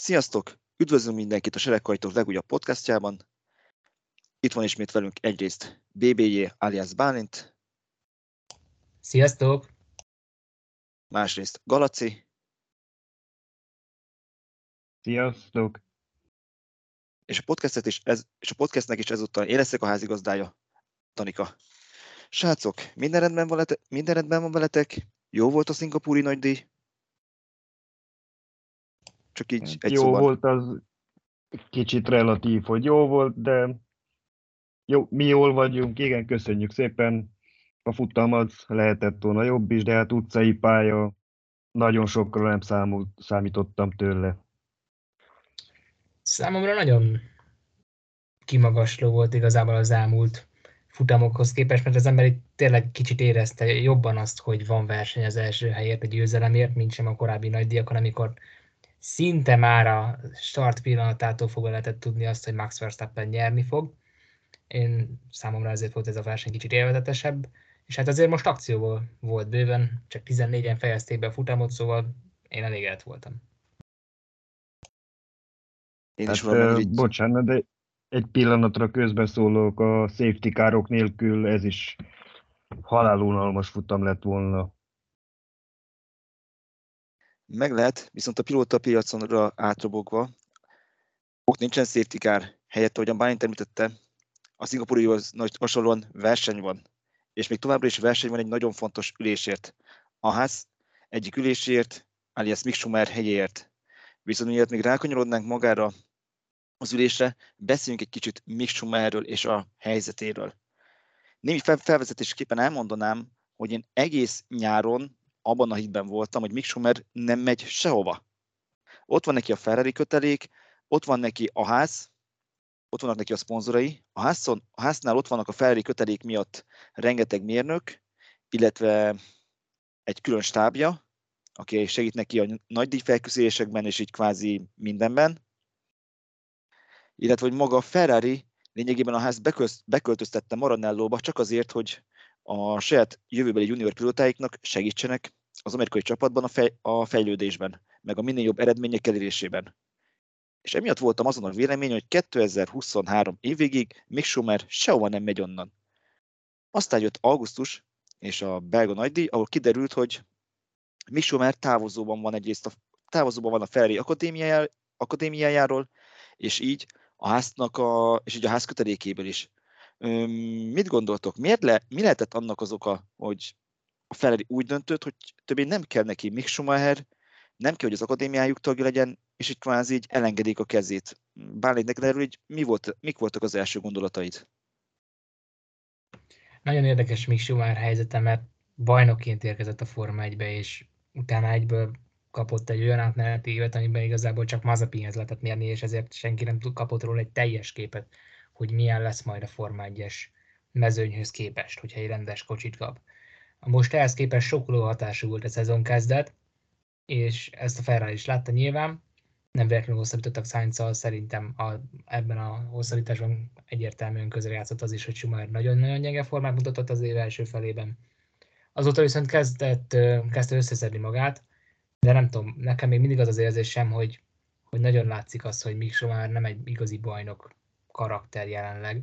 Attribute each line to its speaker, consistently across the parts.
Speaker 1: Sziasztok! Üdvözlünk mindenkit a Seregkajtók legújabb podcastjában. Itt van ismét velünk egyrészt BBJ alias Bálint.
Speaker 2: Sziasztok!
Speaker 1: Másrészt Galaci.
Speaker 3: Sziasztok!
Speaker 1: És a, podcastet is ez, és a podcastnek is ezúttal én leszek a házigazdája, Tanika. Srácok, minden rendben, van veletek, minden rendben van veletek? Jó volt a szingapúri nagydíj? Csak így egy
Speaker 3: jó
Speaker 1: szóval.
Speaker 3: volt az kicsit relatív, hogy jó volt, de jó, mi jól vagyunk, igen, köszönjük szépen. A futam az lehetett volna jobb is, de hát utcai pálya, nagyon sokra nem számult, számítottam tőle.
Speaker 2: Számomra nagyon kimagasló volt igazából az elmúlt futamokhoz képest, mert az ember itt tényleg kicsit érezte jobban azt, hogy van verseny az első helyért, a győzelemért, mint sem a korábbi nagy díjakon, amikor szinte már a start pillanatától fogva lehetett tudni azt, hogy Max Verstappen nyerni fog. Én számomra ezért volt ez a verseny kicsit élvezetesebb, és hát azért most akcióból volt bőven, csak 14-en fejezték be a futamot, szóval én elégedett voltam.
Speaker 1: Én is valami így,
Speaker 3: bocsánat, de egy pillanatra közbeszólok, a safety károk nélkül ez is halálunalmas futam lett volna.
Speaker 1: Meg lehet, viszont a pilóta piaconra átrobogva, ott nincsen safety car, helyett, ahogyan Bálint említette, a szingapúrihoz nagy hasonlóan verseny van. És még továbbra is verseny van egy nagyon fontos ülésért. A ház egyik ülésért, alias Mick Schumer helyéért. Viszont miért még rákanyarodnánk magára az ülésre, beszéljünk egy kicsit Mick Schumerről és a helyzetéről. Némi fel- felvezetésképpen elmondanám, hogy én egész nyáron abban a hitben voltam, hogy Mick Schumer nem megy sehova. Ott van neki a Ferrari kötelék, ott van neki a ház, ott vannak neki a szponzorai. A, házon, a háznál ott vannak a Ferrari kötelék miatt rengeteg mérnök, illetve egy külön stábja, aki segít neki a nagy díjfelküszésekben, és így kvázi mindenben. Illetve, hogy maga a Ferrari lényegében a ház beköltöztette Maranellóba csak azért, hogy a saját jövőbeli junior pilótáiknak segítsenek az amerikai csapatban a, fej, a fejlődésben, meg a minél jobb eredmények elérésében. És emiatt voltam azon a vélemény, hogy 2023 évvégig Mick Schumer sehova nem megy onnan. Aztán jött augusztus és a belga nagydíj, ahol kiderült, hogy Mick Schumer távozóban van egyrészt a, távozóban van a Ferrari akadémiájá, akadémiájáról, és így a háznak a, és így a ház kötelékéből is. Mit gondoltok? Miért le, mi lehetett annak az oka, hogy a Ferrari úgy döntött, hogy többé nem kell neki Mick Schumacher, nem kell, hogy az akadémiájuk tagja legyen, és így kvázi így elengedik a kezét. Bálint, neked erről így mi volt, mik voltak az első gondolataid?
Speaker 2: Nagyon érdekes Mick Schumacher helyzete, mert bajnokként érkezett a Forma 1-be, és utána egyből kapott egy olyan átmeneti évet, amiben igazából csak Mazepinhez lehetett mérni, és ezért senki nem kapott róla egy teljes képet, hogy milyen lesz majd a Forma 1-es mezőnyhöz képest, hogyha egy rendes kocsit kap. Most ehhez képest sokkoló hatású volt a szezon kezdet, és ezt a Ferrari is látta nyilván. Nem véletlenül hosszabbítottak sainz szerintem a, ebben a hosszabbításban egyértelműen közel játszott az is, hogy Schumacher nagyon-nagyon gyenge formát mutatott az év első felében. Azóta viszont kezdett, kezdte összeszedni magát, de nem tudom, nekem még mindig az az érzésem, hogy, hogy nagyon látszik az, hogy Mick Schumacher nem egy igazi bajnok karakter jelenleg,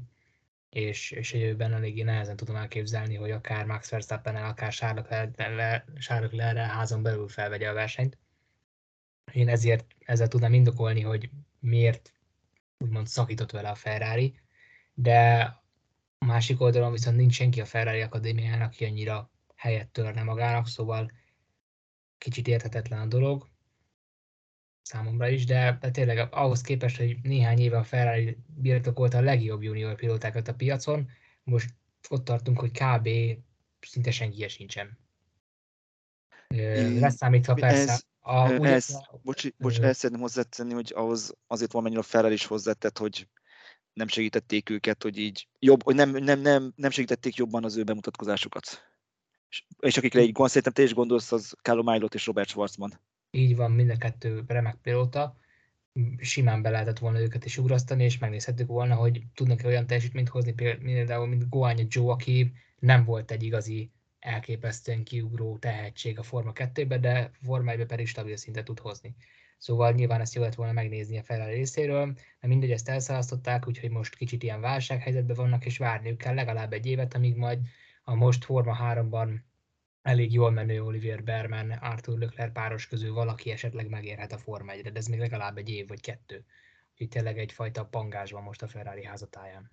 Speaker 2: és, és a jövőben eléggé nehezen tudom elképzelni, hogy akár Max verstappen akár Charles Leclerc házon belül felvegye a versenyt. Én ezért ezzel tudnám indokolni, hogy miért úgymond szakított vele a Ferrari, de a másik oldalon viszont nincs senki a Ferrari Akadémiának, aki annyira helyet törne magának, szóval kicsit érthetetlen a dolog számomra is, de, de tényleg ahhoz képest, hogy néhány éve a Ferrari birtokolta a legjobb junior pilótákat a piacon, most ott tartunk, hogy kb. szinte senki sincsen. Leszámítva persze
Speaker 1: ez-
Speaker 2: a, ugye,
Speaker 1: Ez, bocs, bocs,
Speaker 2: Ö.
Speaker 1: el szeretném hozzátenni, hogy ahhoz azért van mennyire a Ferrari is hozzátett, hogy nem segítették őket, hogy így jobb, hogy nem, nem, nem, nem segítették jobban az ő bemutatkozásukat. És, és akikre így gond, szerintem te is gondolsz, az Carlo Mailot és Robert Schwarzman.
Speaker 2: Így van, mind a kettő remek pilóta, simán be lehetett volna őket is ugrasztani, és megnézhettük volna, hogy tudnak-e olyan teljesítményt hozni, például, mint Goanya Joe, aki nem volt egy igazi elképesztően kiugró tehetség a Forma 2-be, de Forma 1 pedig stabil szintet tud hozni. Szóval nyilván ezt jó lett volna megnézni a Ferrari részéről, de mindegy, ezt elszalasztották, úgyhogy most kicsit ilyen válsághelyzetben vannak, és várniuk kell legalább egy évet, amíg majd a most Forma 3-ban elég jól menő Olivier Berman, Arthur Leclerc páros közül valaki esetleg megérhet a Forma 1 de ez még legalább egy év vagy kettő. Úgyhogy tényleg egyfajta pangás van most a Ferrari házatáján.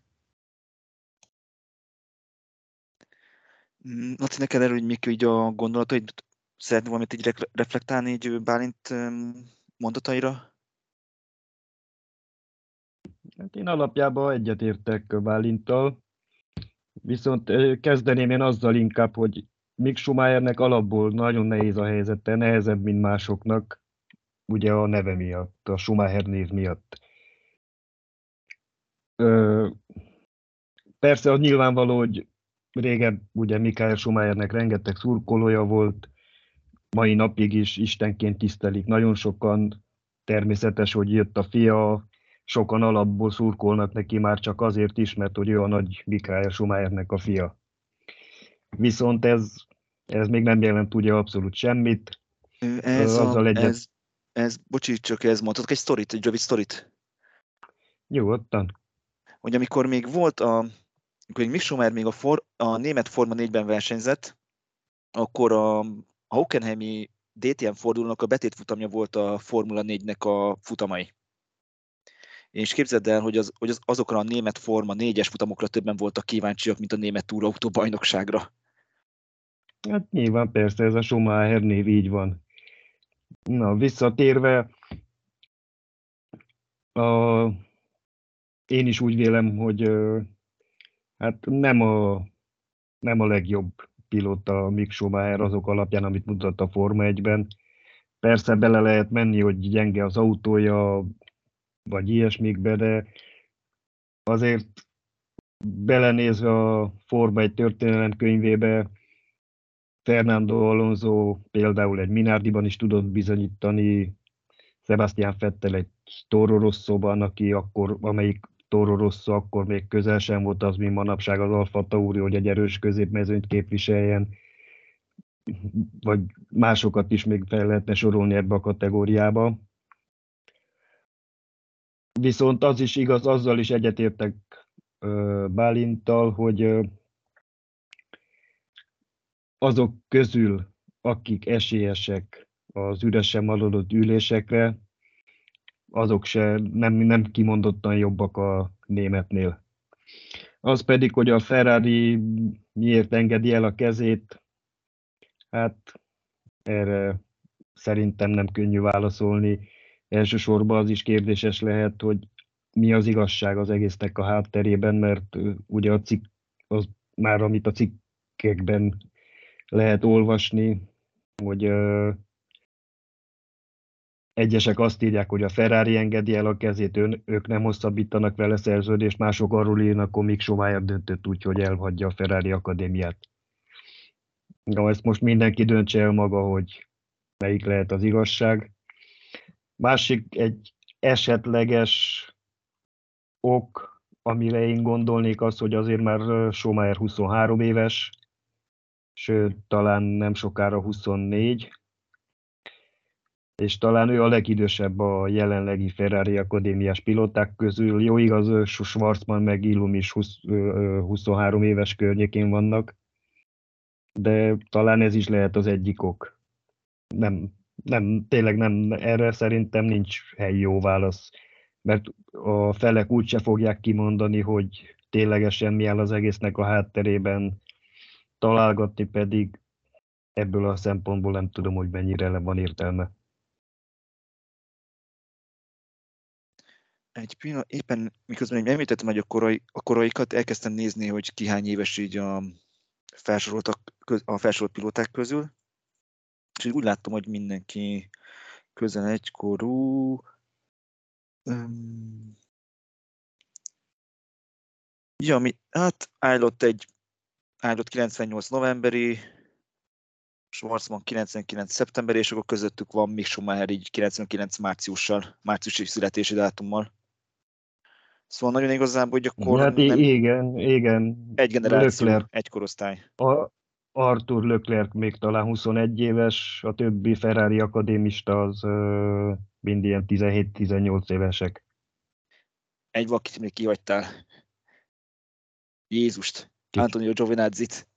Speaker 1: Laci, neked erről, hogy mik így a gondolataid, szeretnél valamit így reflektálni így Bálint mondataira?
Speaker 3: Hát én alapjában egyetértek Bálinttal, viszont kezdeném én azzal inkább, hogy Mick Schumachernek alapból nagyon nehéz a helyzete, nehezebb, mint másoknak, ugye a neve miatt, a Schumacher név miatt. Ö, persze az nyilvánvaló, hogy régen ugye Mikael Schumachernek rengeteg szurkolója volt, mai napig is istenként tisztelik. Nagyon sokan természetes, hogy jött a fia, sokan alapból szurkolnak neki már csak azért is, mert hogy ő a nagy Mikael Schumachernek a fia. Viszont ez, ez még nem jelent ugye abszolút semmit.
Speaker 1: Ez, a, egyet... ez, ez, bocsi, csak ez mondhatok egy sztorit, egy rövid sztorit.
Speaker 3: Nyugodtan.
Speaker 1: Hogy amikor még volt a, amikor Mick Schumacher még a, for, a német Forma 4-ben versenyzett, akkor a, Hockenheimi DTM fordulónak a betétfutamja volt a Formula 4-nek a futamai. És képzeld el, hogy, az, hogy az, azokra a német Forma 4-es futamokra többen voltak kíváncsiak, mint a német túrautó bajnokságra.
Speaker 3: Hát nyilván persze, ez a Schumacher név így van. Na, visszatérve, a, én is úgy vélem, hogy hát nem a, nem a legjobb pilóta Mick Schumacher azok alapján, amit mutat a Forma 1-ben. Persze bele lehet menni, hogy gyenge az autója, vagy ilyesmikbe, de azért belenézve a Forma 1 történelem könyvébe, Fernando Alonso például egy Minardiban is tudott bizonyítani, Sebastian Fettel egy Toro Rosso-ban, aki akkor, amelyik Toro Rosso akkor még közel sem volt az, mint manapság az Alfa Tauri, hogy egy erős középmezőnyt képviseljen, vagy másokat is még fel lehetne sorolni ebbe a kategóriába. Viszont az is igaz, azzal is egyetértek Bálintal, hogy azok közül, akik esélyesek az üresen maradott ülésekre, azok se nem, nem kimondottan jobbak a németnél. Az pedig, hogy a Ferrari miért engedi el a kezét, hát erre szerintem nem könnyű válaszolni. Elsősorban az is kérdéses lehet, hogy mi az igazság az egésznek a hátterében, mert ugye a cikk, az már amit a cikkekben lehet olvasni, hogy Egyesek azt írják, hogy a Ferrari engedi el a kezét, ön, ők nem hosszabbítanak vele szerződést, mások arról írnak, akkor Mick Schumacher döntött úgy, hogy elhagyja a Ferrari akadémiát. Na, ezt most mindenki döntse el maga, hogy melyik lehet az igazság. Másik egy esetleges ok, amire én gondolnék az, hogy azért már Schumacher 23 éves, sőt, talán nem sokára 24, és talán ő a legidősebb a jelenlegi Ferrari akadémiás pilóták közül. Jó igaz, Schwarzman meg Illum is 20, 23 éves környékén vannak, de talán ez is lehet az egyik ok. Nem, nem, tényleg nem, erre szerintem nincs helyi jó válasz, mert a felek úgyse fogják kimondani, hogy ténylegesen mi áll az egésznek a hátterében, találgatni pedig ebből a szempontból nem tudom, hogy mennyire van értelme.
Speaker 1: Egy pillanat, éppen miközben említettem, hogy a, korai, a koraikat elkezdtem nézni, hogy ki hány éves így a felsoroltak, a felsorolt pilóták közül, és úgy láttam, hogy mindenki közel egykorú. Um, ja, mi, hát állott egy állott 98 novemberi, Schwarzman 99 szeptemberi, és akkor közöttük van Mick Schumacher így 99 márciussal, márciusi születési dátummal. Szóval nagyon igazából, hogy akkor
Speaker 3: hát nem... igen, igen.
Speaker 1: Egy generáció, Leclerc. egy korosztály.
Speaker 3: A Arthur Leclerc még talán 21 éves, a többi Ferrari akadémista az mind ilyen 17-18 évesek.
Speaker 1: Egy valakit még kihagytál. Jézust,
Speaker 3: Ki?
Speaker 1: Antonio Giovinazzi-t.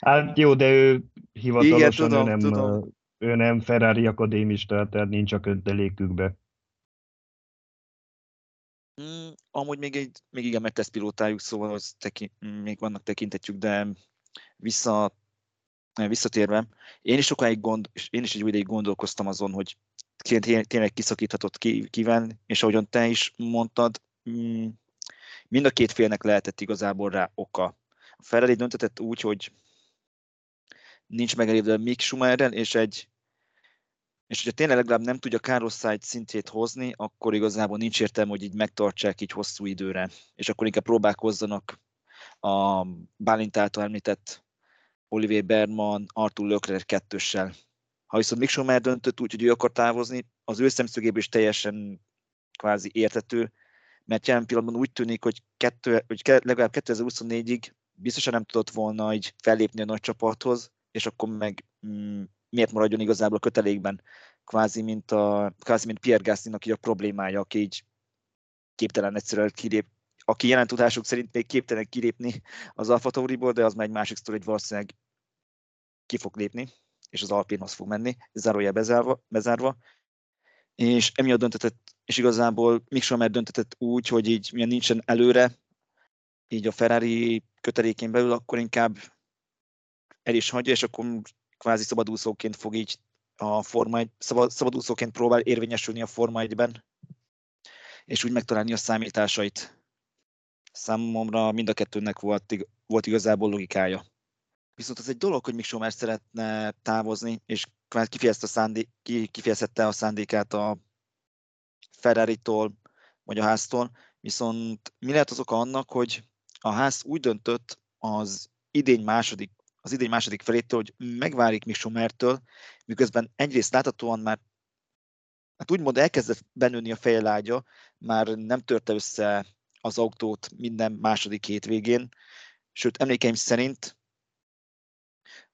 Speaker 3: Hát jó, de ő hivatalosan
Speaker 1: Igen, tudom,
Speaker 3: ő, nem,
Speaker 1: tudom.
Speaker 3: ő nem Ferrari akadémista, tehát nincs a kötelékükbe.
Speaker 1: Mm, amúgy még, egy, még igen, meg tesz pilótájuk, szóval az teki, még vannak tekintetjük, de vissza, visszatérve, én is sokáig gond, én is egy ideig gondolkoztam azon, hogy té- tényleg kiszakíthatott ki, kiven, és ahogyan te is mondtad, mm, mind a két félnek lehetett igazából rá oka. A Ferrari döntetett úgy, hogy nincs megelégedve Mick Schumacherrel, és egy és hogyha tényleg legalább nem tudja Carlos Sainz szintjét hozni, akkor igazából nincs értelme, hogy így megtartsák így hosszú időre. És akkor inkább próbálkozzanak a Bálint által említett Olivier Berman, Arthur Leclerc kettőssel. Ha viszont Mick Schumacher döntött úgy, hogy ő akar távozni, az ő szemszögéből is teljesen kvázi értető, mert jelen pillanatban úgy tűnik, hogy, kettő, hogy legalább 2024-ig biztosan nem tudott volna így fellépni a nagy csapathoz, és akkor meg mm, miért maradjon igazából a kötelékben, kvázi mint, a, kvázi mint Pierre Gasly-nak így a problémája, aki így képtelen egyszerűen kilép, aki jelen tudásuk szerint még képtelen kilépni az Alfa Tauriból, de az már egy másik sztori, hogy valószínűleg ki fog lépni, és az Alpinhoz fog menni, zárója bezárva, bezárva. És emiatt döntetett, és igazából Mick Schumacher döntetett úgy, hogy így milyen nincsen előre, így a Ferrari kötelékén belül, akkor inkább el is hagyja, és akkor kvázi szabadúszóként fog így a Forma 1, szabad, szabadúszóként próbál érvényesülni a Forma 1-ben, és úgy megtalálni a számításait. Számomra mind a kettőnek volt, volt igazából logikája. Viszont az egy dolog, hogy Mick szeretne távozni, és kifejezte a, szándék, kifejezette a szándékát a Ferrari-tól, vagy a háztól, viszont mi lehet az oka annak, hogy a ház úgy döntött az idény második az idény második felétől, hogy megvárik Mick Schumertől, miközben egyrészt láthatóan már hát úgymond elkezdett benőni a fejelágya, már nem törte össze az autót minden második hétvégén, sőt emlékeim szerint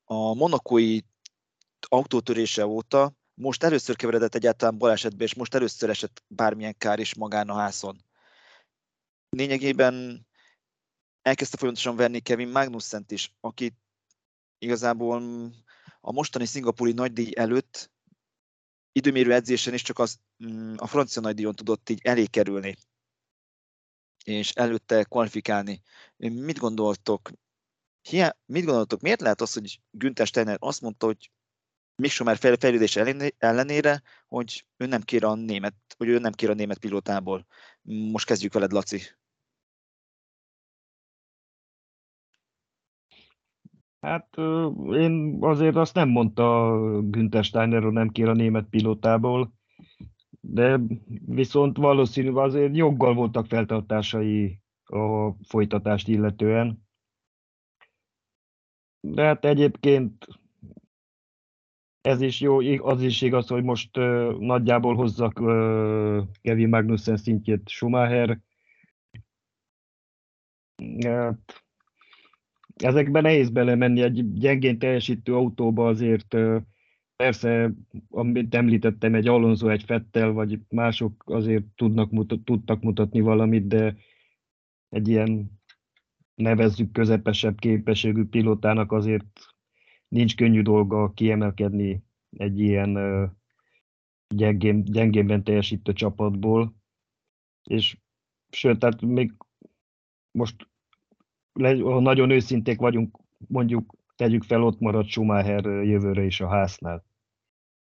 Speaker 1: a monakói autótörése óta most először keveredett egyáltalán balesetbe, és most először esett bármilyen kár is magán a házon. Lényegében elkezdte folyamatosan verni Kevin Magnussen-t is, aki igazából a mostani szingapúri nagydíj előtt időmérő edzésen is csak az, mm, a francia nagydíjon tudott így elé kerülni, és előtte kvalifikálni. Mit gondoltok? Hiá, mit gondoltok, miért lehet az, hogy Günther Steiner azt mondta, hogy Mick Schumer fejlődés ellenére, hogy ő nem kér a német, hogy ő nem kér a német pilótából. Most kezdjük veled, Laci.
Speaker 3: Hát én azért azt nem mondta Günther Steiner, hogy nem kér a német pilótából, de viszont valószínűleg azért joggal voltak feltartásai a folytatást illetően. De hát egyébként ez is jó, az is igaz, hogy most uh, nagyjából hozzak uh, Kevin Magnussen szintjét Schumacher. Ezekben nehéz belemenni egy gyengén teljesítő autóba azért persze, amit említettem, egy Alonso, egy Fettel, vagy mások azért tudnak, mutat, tudtak mutatni valamit, de egy ilyen nevezzük közepesebb képességű pilótának azért nincs könnyű dolga kiemelkedni egy ilyen gyengén, gyengénben teljesítő csapatból, és sőt, tehát még most ha nagyon őszinték vagyunk, mondjuk tegyük fel, ott marad Schumacher jövőre is a háznál.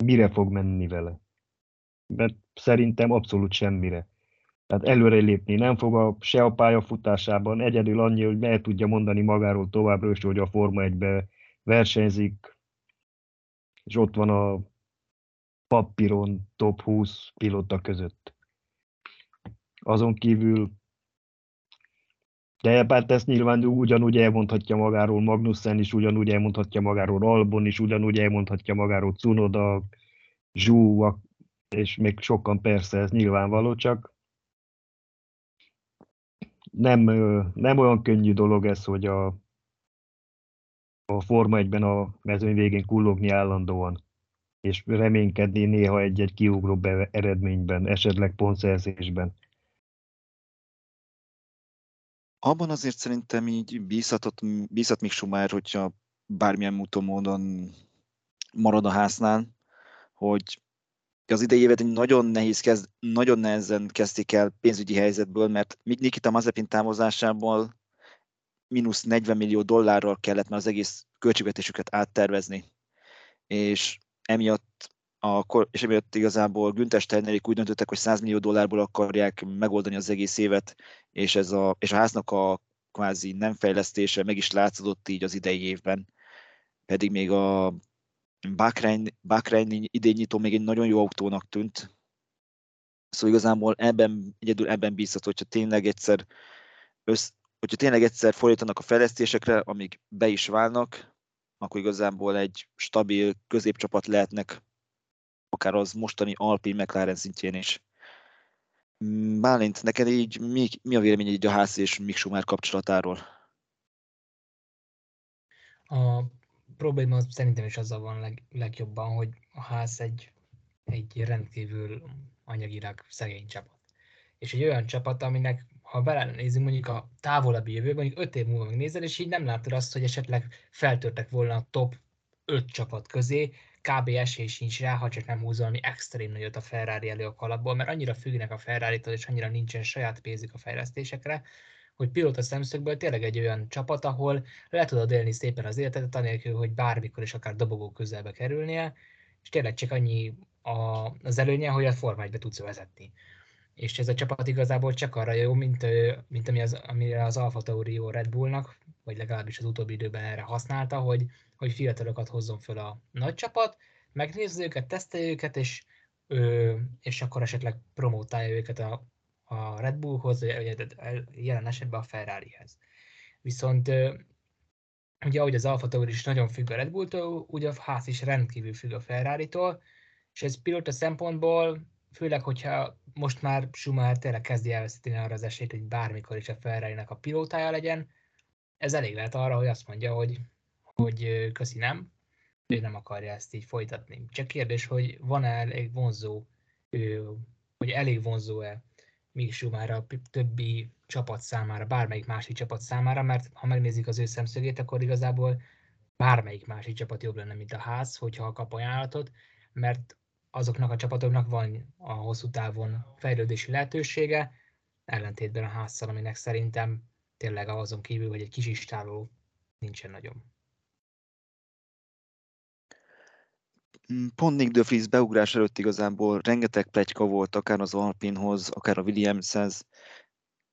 Speaker 3: Mire fog menni vele? Mert szerintem abszolút semmire. Tehát előre lépni nem fog a, se a pályafutásában, egyedül annyi, hogy meg tudja mondani magáról továbbra is, hogy a Forma 1 versenyzik, és ott van a papíron top 20 pilóta között. Azon kívül de hát ezt nyilván ugyanúgy elmondhatja magáról Magnussen is, ugyanúgy elmondhatja magáról Albon is, ugyanúgy elmondhatja magáról Cunoda, Zsú, és még sokan persze ez nyilvánvaló, csak nem, nem olyan könnyű dolog ez, hogy a, a Forma 1-ben a mezőny végén kullogni állandóan. és reménykedni néha egy-egy kiugró eredményben, esetleg pontszerzésben.
Speaker 1: Abban azért szerintem így bízhatott, bízhat még Schumacher, hogyha bármilyen úton módon marad a háznál, hogy az idei évet nagyon nehéz kezd, nagyon nehezen kezdték el pénzügyi helyzetből, mert Nikita Mazepin távozásából mínusz 40 millió dollárral kellett már az egész költségvetésüket áttervezni. És emiatt a, és emiatt igazából Günther Steinerik úgy döntöttek, hogy 100 millió dollárból akarják megoldani az egész évet, és, ez a, és a háznak a kvázi nem fejlesztése meg is látszódott így az idei évben. Pedig még a Bahrein idén nyitó még egy nagyon jó autónak tűnt. Szóval igazából ebben, egyedül ebben bízhat, hogyha tényleg egyszer össz, hogyha tényleg egyszer fordítanak a fejlesztésekre, amik be is válnak, akkor igazából egy stabil középcsapat lehetnek, akár az mostani Alpine McLaren szintjén is. Bálint, neked így mi, mi a vélemény így a ház és Mick Schumer kapcsolatáról?
Speaker 2: A probléma szerintem is azzal van leg, legjobban, hogy a ház egy, egy rendkívül anyagilag szegény csapat. És egy olyan csapat, aminek ha belenézünk mondjuk a távolabbi jövőben, mondjuk 5 év múlva megnézel, és így nem látod azt, hogy esetleg feltörtek volna a top 5 csapat közé, kb. esély sincs rá, ha csak nem húzol valami extrém nagyot a Ferrari elő a kalapból, mert annyira függnek a ferrari és annyira nincsen saját pénzük a fejlesztésekre, hogy pilóta szemszögből tényleg egy olyan csapat, ahol le tudod élni szépen az életet, anélkül, hogy bármikor is akár dobogó közelbe kerülnie, és tényleg csak annyi a, az előnye, hogy a Forma 1 tudsz vezetni és ez a csapat igazából csak arra jó, mint, mint ami az, amire az Alfa Tauri jó Red Bullnak, vagy legalábbis az utóbbi időben erre használta, hogy, hogy fiatalokat hozzon föl a nagy csapat, megnézze őket, tesztelje őket, és, ö, és akkor esetleg promotálja őket a, a Red Bullhoz, vagy jelen esetben a Ferrarihez. Viszont ö, ugye ahogy az Alfa Tauri is nagyon függ a Red Bulltól, ugye a ház is rendkívül függ a Ferrari-tól, és ez pilóta szempontból főleg, hogyha most már Schumacher tényleg kezdi elveszíteni arra az esélyt, hogy bármikor is a ferrari a pilótája legyen, ez elég lehet arra, hogy azt mondja, hogy, hogy köszi nem, ő nem akarja ezt így folytatni. Csak kérdés, hogy van-e elég vonzó, hogy elég vonzó-e még Schumacher a többi csapat számára, bármelyik másik csapat számára, mert ha megnézik az ő szemszögét, akkor igazából bármelyik másik csapat jobb lenne, mint a ház, hogyha kap ajánlatot, mert azoknak a csapatoknak van a hosszú távon fejlődési lehetősége, ellentétben a házszal, aminek szerintem tényleg azon kívül, hogy egy kis istáló nincsen nagyon.
Speaker 1: Pont Nick de Vries beugrás előtt igazából rengeteg plegyka volt, akár az Alpinhoz, akár a Williamshez.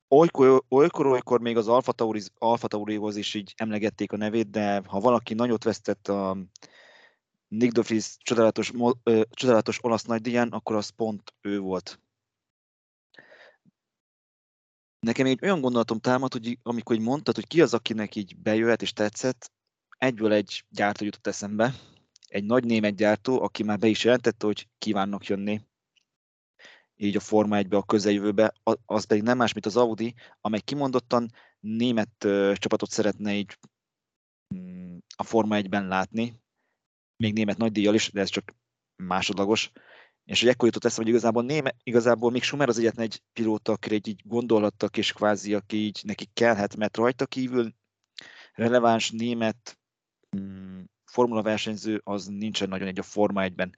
Speaker 1: Olykor, olykor, olykor még az Alfa, Tauri, Alfa Taurihoz is így emlegették a nevét, de ha valaki nagyot vesztett a Nick Dofris csodálatos, ö, csodálatos olasz nagydíján, akkor az pont ő volt. Nekem egy olyan gondolatom támad, hogy amikor így mondtad, hogy ki az, akinek így bejöhet és tetszett, egyből egy gyártó jutott eszembe, egy nagy német gyártó, aki már be is jelentette, hogy kívánnak jönni. Így a Forma 1-be a közeljövőbe, az pedig nem más, mint az Audi, amely kimondottan német csapatot szeretne így mm, a Forma 1-ben látni, még német nagydíjjal is, de ez csak másodlagos. És hogy ekkor jutott eszembe, hogy igazából, néme, igazából még Schumer az egyetlen egy pilóta, akire így, így gondolhattak, és kvázi, aki így neki kellhet, mert rajta kívül releváns német mm, formula versenyző az nincsen nagyon egy a Forma 1-ben.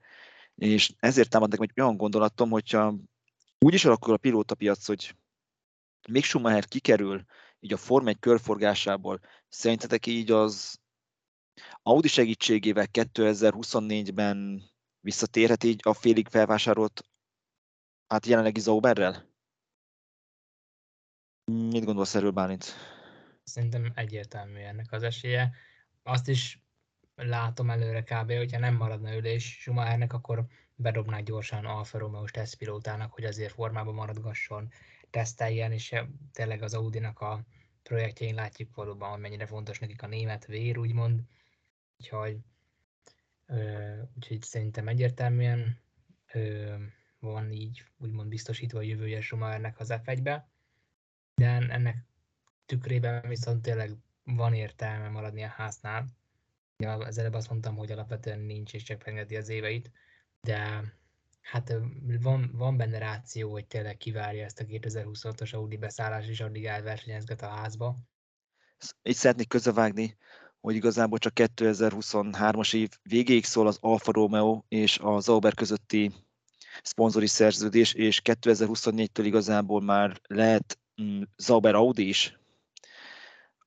Speaker 1: És ezért támad nekem egy olyan gondolatom, hogyha úgy is alakul a pilótapiac, hogy még Schumacher kikerül így a Forma 1 körforgásából, szerintetek így az Audi segítségével 2024-ben visszatérhet így a félig felvásárolt hát jelenlegi Zauberrel? Mit gondolsz erről, Bálint?
Speaker 2: Szerintem egyértelmű ennek az esélye. Azt is látom előre kb. hogyha nem maradna ülés Schumachernek, akkor bedobnák gyorsan Alfa Romeo tesztpilótának, hogy azért formában maradgasson, teszteljen, és tényleg az Audi-nak a projektjein látjuk valóban, hogy mennyire fontos nekik a német vér, úgymond. Úgyhogy, ö, úgyhogy szerintem egyértelműen ö, van így úgymond biztosítva a jövője Schumachernek az f de ennek tükrében viszont tényleg van értelme maradni a háznál, Ja, az előbb azt mondtam, hogy alapvetően nincs és csak engedi az éveit, de hát van, van benne ráció, hogy tényleg kivárja ezt a 2026-os Audi beszállás, és addig elversenyezget a házba.
Speaker 1: Itt szeretnék közevágni, hogy igazából csak 2023-as év végéig szól az Alfa Romeo és a Zauber közötti szponzori szerződés, és 2024-től igazából már lehet mm, Zauber Audi is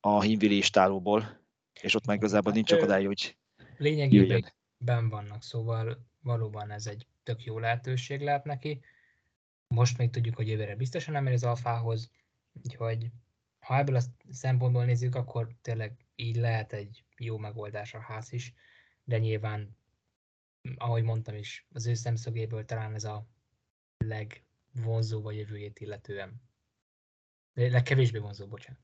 Speaker 1: a hímvili istálóból, és ott meg igazából nincs hát, akadály, hogy
Speaker 2: Lényegében ben vannak, szóval valóban ez egy tök jó lehetőség lehet neki. Most még tudjuk, hogy jövőre biztosan nem ér az alfához, úgyhogy ha ebből a szempontból nézzük, akkor tényleg így lehet egy jó megoldás a ház is, de nyilván, ahogy mondtam is, az ő szemszögéből talán ez a legvonzóbb a jövőjét illetően. Legkevésbé vonzó, bocsánat.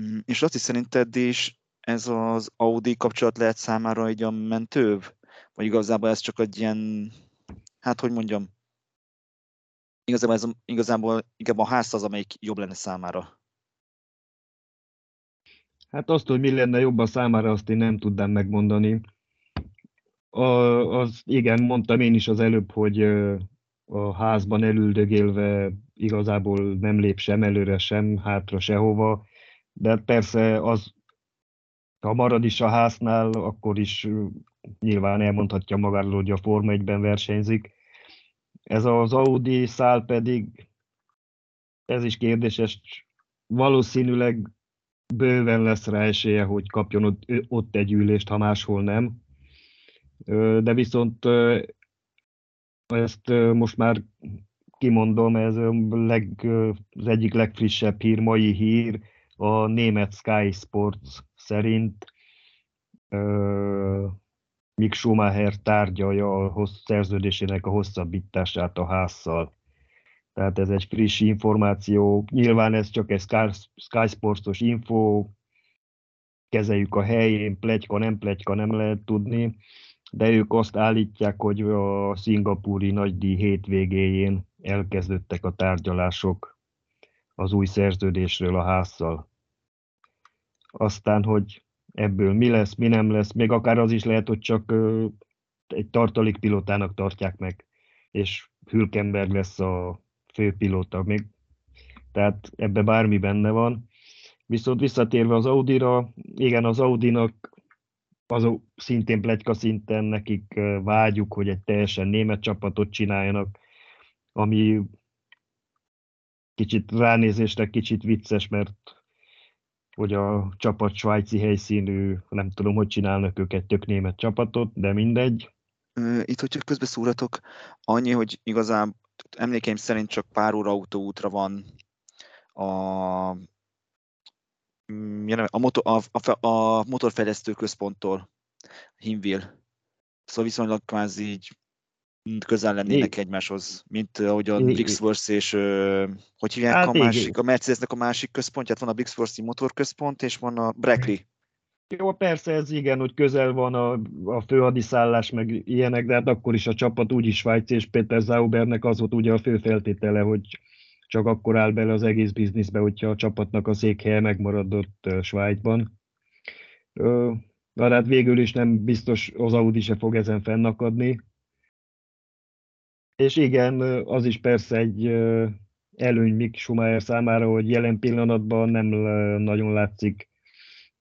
Speaker 1: Mm, és azt is szerinted is ez az Audi kapcsolat lehet számára egy a mentőbb? Vagy igazából ez csak egy ilyen, hát hogy mondjam, igazából, ez, igazából inkább a ház az, amelyik jobb lenne számára?
Speaker 3: Hát azt, hogy mi lenne jobb a számára, azt én nem tudnám megmondani. A, az igen, mondtam én is az előbb, hogy a házban elüldögélve igazából nem lép sem előre, sem hátra, sehova, de persze az, ha marad is a háznál, akkor is nyilván elmondhatja magáról, hogy a Forma 1-ben versenyzik. Ez az Audi szál pedig, ez is kérdéses, valószínűleg bőven lesz rá esélye, hogy kapjon ott, ott egy ülést, ha máshol nem. De viszont ezt most már kimondom, ez leg, az egyik legfrissebb hír, mai hír, a német Sky Sports szerint Mick Schumacher tárgyalja a hossz, szerződésének a hosszabbítását a házzal. Tehát ez egy friss információ. Nyilván ez csak egy Sky, Sportos info, kezeljük a helyén, plegyka, nem plegyka, nem lehet tudni, de ők azt állítják, hogy a szingapúri nagydíj hétvégéjén elkezdődtek a tárgyalások az új szerződésről a házzal. Aztán, hogy ebből mi lesz, mi nem lesz, még akár az is lehet, hogy csak egy tartalékpilótának tartják meg, és Hülkenberg lesz a főpilóta még. Tehát ebbe bármi benne van. Viszont visszatérve az Audira, igen, az Audinak az szintén plegyka szinten nekik vágyuk, hogy egy teljesen német csapatot csináljanak, ami kicsit ránézésre kicsit vicces, mert hogy a csapat svájci helyszínű, nem tudom, hogy csinálnak ők egy tök német csapatot, de mindegy.
Speaker 1: Itt, hogy csak közbeszúratok, annyi, hogy igazán emlékeim szerint csak pár óra autóútra van a, mm, a, motor, a, a, a motorfejlesztő központtól, Hinville. Szóval viszonylag kvázi így közel lennének egymáshoz, mint ahogy a Brixforce és hogy hívják hát a másik, a Mercedesnek a másik központját, van a Brixforce motorközpont, és van a Brackley.
Speaker 3: Jó, persze ez igen, hogy közel van a, a főhadiszállás, meg ilyenek, de hát akkor is a csapat úgyis Svájc és Péter Zaubernek az volt ugye a fő feltétele, hogy csak akkor áll bele az egész bizniszbe, hogyha a csapatnak a székhelye megmaradott Svájcban. De hát végül is nem biztos az Audi se fog ezen fennakadni, és igen, az is persze egy előny Mick Schumacher számára, hogy jelen pillanatban nem nagyon látszik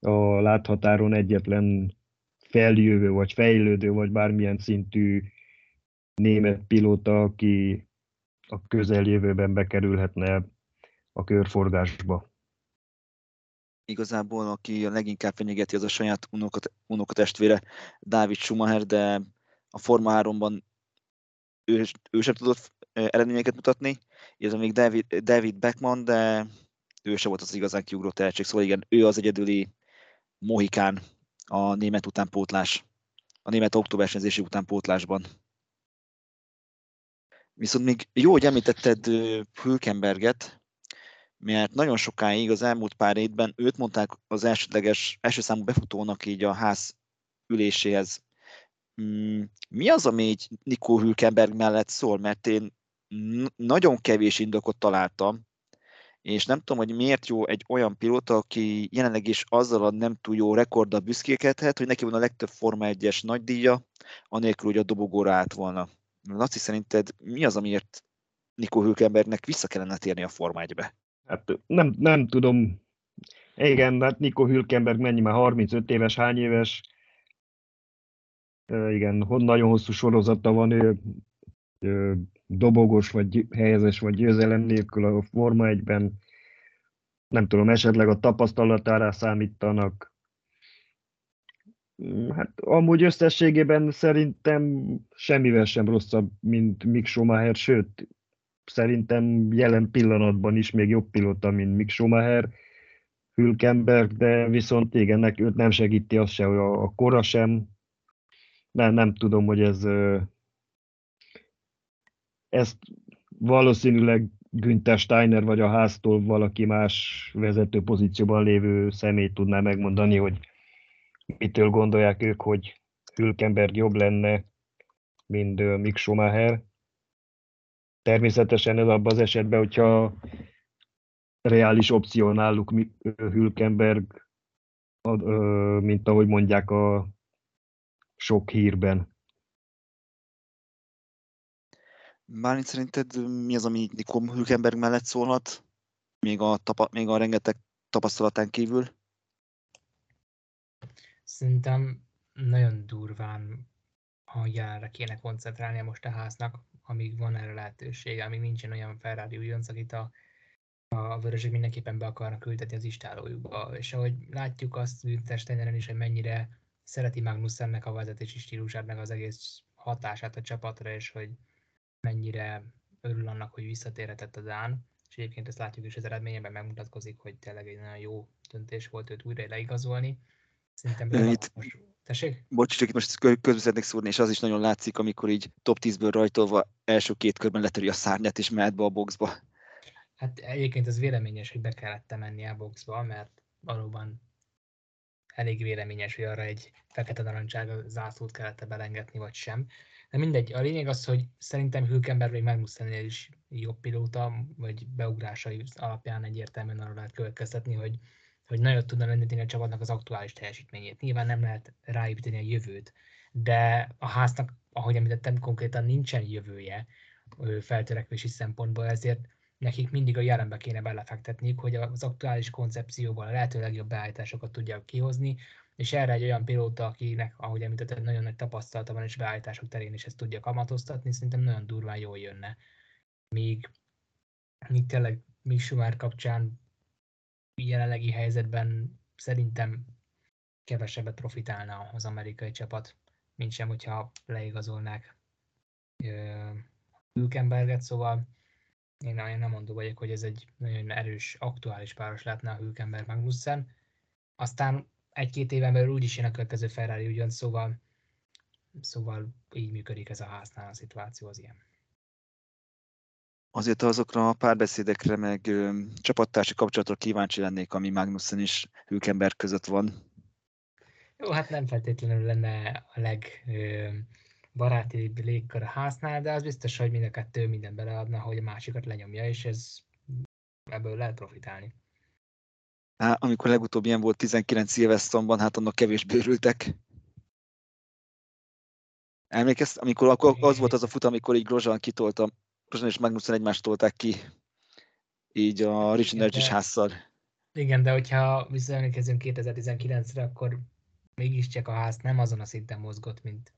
Speaker 3: a láthatáron egyetlen feljövő, vagy fejlődő, vagy bármilyen szintű német pilóta, aki a közeljövőben bekerülhetne a körforgásba.
Speaker 1: Igazából, aki a leginkább fenyegeti, az a saját unokatestvére, Dávid Schumacher, de a Forma 3-ban ő, ő sem tudott eredményeket mutatni, illetve még David, David Beckman, de ő sem volt az igazán kiugró tehetség, szóval igen, ő az egyedüli mohikán a német utánpótlás, a német októbersenzési utánpótlásban. Viszont még jó, hogy említetted Hülkenberget, mert nagyon sokáig az elmúlt pár évben őt mondták az elsődleges, első számú befutónak így a ház üléséhez Mm, mi az, ami így Nikó Hülkenberg mellett szól? Mert én nagyon kevés indokot találtam, és nem tudom, hogy miért jó egy olyan pilóta, aki jelenleg is azzal a nem túl jó rekorddal büszkékedhet, hogy neki van a legtöbb Forma 1-es nagydíja, anélkül, hogy a dobogóra állt volna. Laci, szerinted mi az, amiért Nico Hülkenbergnek vissza kellene térni a Forma 1-be?
Speaker 3: Hát nem, nem tudom. Igen, hát Nico Hülkenberg mennyi már 35 éves, hány éves? Igen, nagyon hosszú sorozata van ő dobogos, vagy helyezés, vagy győzelem nélkül a Forma 1-ben. Nem tudom, esetleg a tapasztalatára számítanak. Hát amúgy összességében szerintem semmivel sem rosszabb, mint Mick Schumacher, sőt, szerintem jelen pillanatban is még jobb pilóta, mint Mick Schumacher, Hülkenberg, de viszont igen, őt nem segíti az se, hogy a, a kora sem. Nem, nem tudom, hogy ez ezt valószínűleg Günther Steiner vagy a háztól valaki más vezető pozícióban lévő személy tudná megmondani, hogy mitől gondolják ők, hogy Hülkenberg jobb lenne, mint Mick Schumacher. Természetesen ez abban az esetben, hogyha reális opció náluk Hülkenberg, mint ahogy mondják a sok hírben.
Speaker 1: Bálint szerinted mi az, ami Nikom Hülkenberg mellett szólhat, még a, tapa, még a rengeteg tapasztalatán kívül?
Speaker 2: Szerintem nagyon durván a jelenre kéne koncentrálnia most a háznak, amíg van erre lehetősége, amíg nincsen olyan Ferrari újonc, akit a, a vörösök mindenképpen be akarnak ültetni az istálójukba. És ahogy látjuk azt Günther is, hogy mennyire szereti Magnussennek a vezetési stílusát, meg az egész hatását a csapatra, és hogy mennyire örül annak, hogy visszatérhetett a Dán, és egyébként ezt látjuk is az eredményében megmutatkozik, hogy tényleg egy nagyon jó döntés volt őt újra leigazolni.
Speaker 1: Szerintem itt, most... Tessék? Bocs, csak itt most közben szeretnék szúrni, és az is nagyon látszik, amikor így top 10-ből rajtolva első két körben letöri a szárnyat, és mehet be a boxba.
Speaker 2: Hát egyébként ez véleményes, hogy be kellett menni a boxba, mert valóban elég véleményes, hogy arra egy fekete narancsága zászlót kellett belengetni, vagy sem. De mindegy, a lényeg az, hogy szerintem Hülkenberg vagy Magnussennél is jobb pilóta, vagy beugrásai alapján egyértelműen arra lehet következtetni, hogy, hogy nagyon tudna lendíteni a csapatnak az aktuális teljesítményét. Nyilván nem lehet ráépíteni a jövőt, de a háznak, ahogy említettem, konkrétan nincsen jövője feltörekvési szempontból, ezért nekik mindig a jelenbe kéne belefektetni, hogy az aktuális koncepcióval a lehető legjobb beállításokat tudják kihozni, és erre egy olyan pilóta, akinek, ahogy említetted, nagyon nagy tapasztalata van, és beállítások terén is ezt tudja kamatoztatni, szerintem nagyon durván jól jönne. Míg, míg tényleg Mick Schumacher kapcsán jelenlegi helyzetben szerintem kevesebbet profitálna az amerikai csapat, mint sem, hogyha leigazolnák Hülkenberget, szóval én, én nem mondó vagyok, hogy ez egy nagyon erős, aktuális páros lehetne a Hülkenberg Magnussen. Aztán egy-két éven belül úgyis jön a következő Ferrari ugyan, szóval, szóval így működik ez a háznál a szituáció az ilyen.
Speaker 1: Azért azokra a párbeszédekre, meg ö, csapattársi kapcsolatra kíváncsi lennék, ami Magnussen és Hülkenberg között van.
Speaker 2: Jó, hát nem feltétlenül lenne a leg ö, baráti légkör a háznál, de az biztos, hogy mind a kettő minden beleadna, hogy a másikat lenyomja, és ez ebből lehet profitálni.
Speaker 1: Hát, amikor legutóbb ilyen volt 19 Silverstone-ban, hát annak kevés bőrültek. Emlékezz, amikor akkor az volt az a fut, amikor így Grozsán kitolta, Grozsán és Magnussen egymást tolták ki, így a Rich Energy házzal.
Speaker 2: Igen, de hogyha visszaemlékezünk 2019-re, akkor mégiscsak a ház nem azon a szinten mozgott, mint,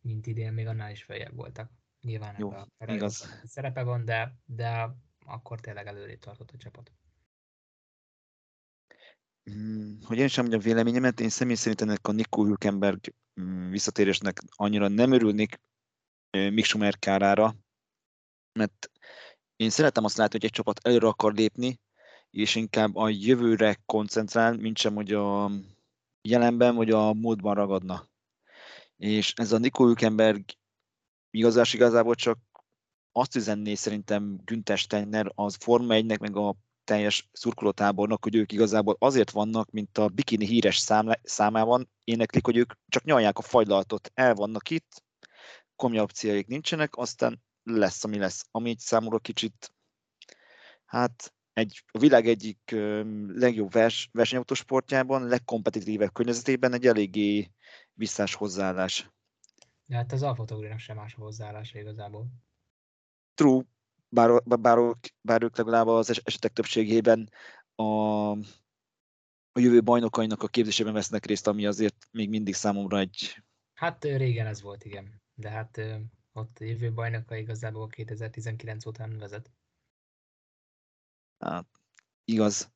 Speaker 2: mint idén, még annál is feljebb voltak. Nyilván Jó, a igaz. szerepe van, de, de akkor tényleg előrébb tartott a csapat.
Speaker 1: Mm, hogy én sem mondjam véleményemet, én személy szerint ennek a Nico Hülkenberg mm, visszatérésnek annyira nem örülnék Mick Schumer kárára, mert én szeretem azt látni, hogy egy csapat előre akar lépni, és inkább a jövőre koncentrál, mint sem, hogy a jelenben vagy a múltban ragadna. És ez a Nico Hülkenberg igazás igazából csak azt üzenné szerintem Günther Steiner az Forma 1-nek, meg a teljes szurkolótábornak, hogy ők igazából azért vannak, mint a bikini híres számában éneklik, hogy ők csak nyalják a fagylaltot, el vannak itt, komoly opcióik nincsenek, aztán lesz, ami lesz. Ami így számomra kicsit, hát egy, a világ egyik legjobb vers, versenyautósportjában, legkompetitívebb környezetében egy eléggé visszás hozzáállás.
Speaker 2: Ja, hát az alfotogrinak sem más a hozzáállás igazából.
Speaker 1: True, bár, bár, bár ők legalább az esetek többségében a, a jövő bajnokainak a képzésében vesznek részt, ami azért még mindig számomra egy...
Speaker 2: Hát régen ez volt, igen. De hát ott a jövő bajnoka igazából 2019 után vezet.
Speaker 1: Hát, igaz.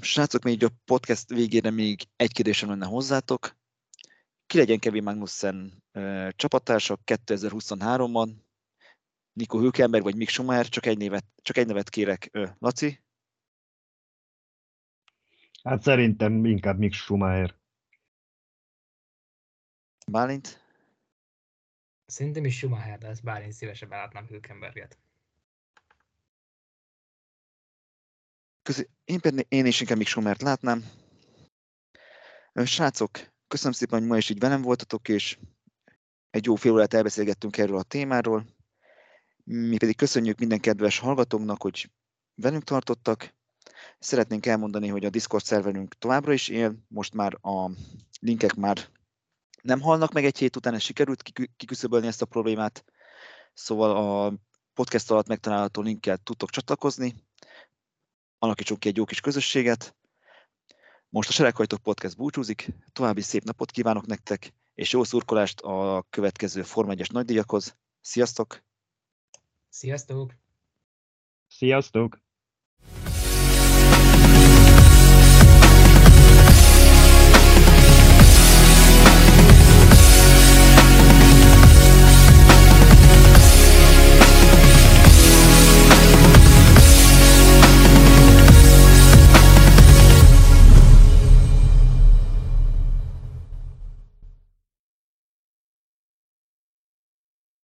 Speaker 1: Srácok, még a podcast végére még egy kérdésem lenne hozzátok. Ki legyen Kevin Magnussen csapattársak 2023-ban? Nico Hülkenberg vagy Mick Schumacher? Csak egy, nevet, csak egy nevet kérek. Laci?
Speaker 3: Hát szerintem inkább Mick Schumacher.
Speaker 1: Bálint?
Speaker 2: Szerintem is Schumacher lesz, bár én szívesebben látnám Hülkenberget.
Speaker 1: Közi, én, pedig, én is inkább még Schumert látnám. Srácok, köszönöm szépen, hogy ma is így velem voltatok, és egy jó fél órát elbeszélgettünk erről a témáról. Mi pedig köszönjük minden kedves hallgatónknak, hogy velünk tartottak. Szeretnénk elmondani, hogy a Discord szerverünk továbbra is él, most már a linkek már nem halnak meg egy hét után, ez sikerült kiküszöbölni ezt a problémát, szóval a podcast alatt megtalálható linkkel tudtok csatlakozni, alakítsunk ki egy jó kis közösséget. Most a Sereghajtók Podcast búcsúzik, további szép napot kívánok nektek, és jó szurkolást a következő Forma 1-es nagydíjakhoz. Sziasztok!
Speaker 2: Sziasztok!
Speaker 3: Sziasztok!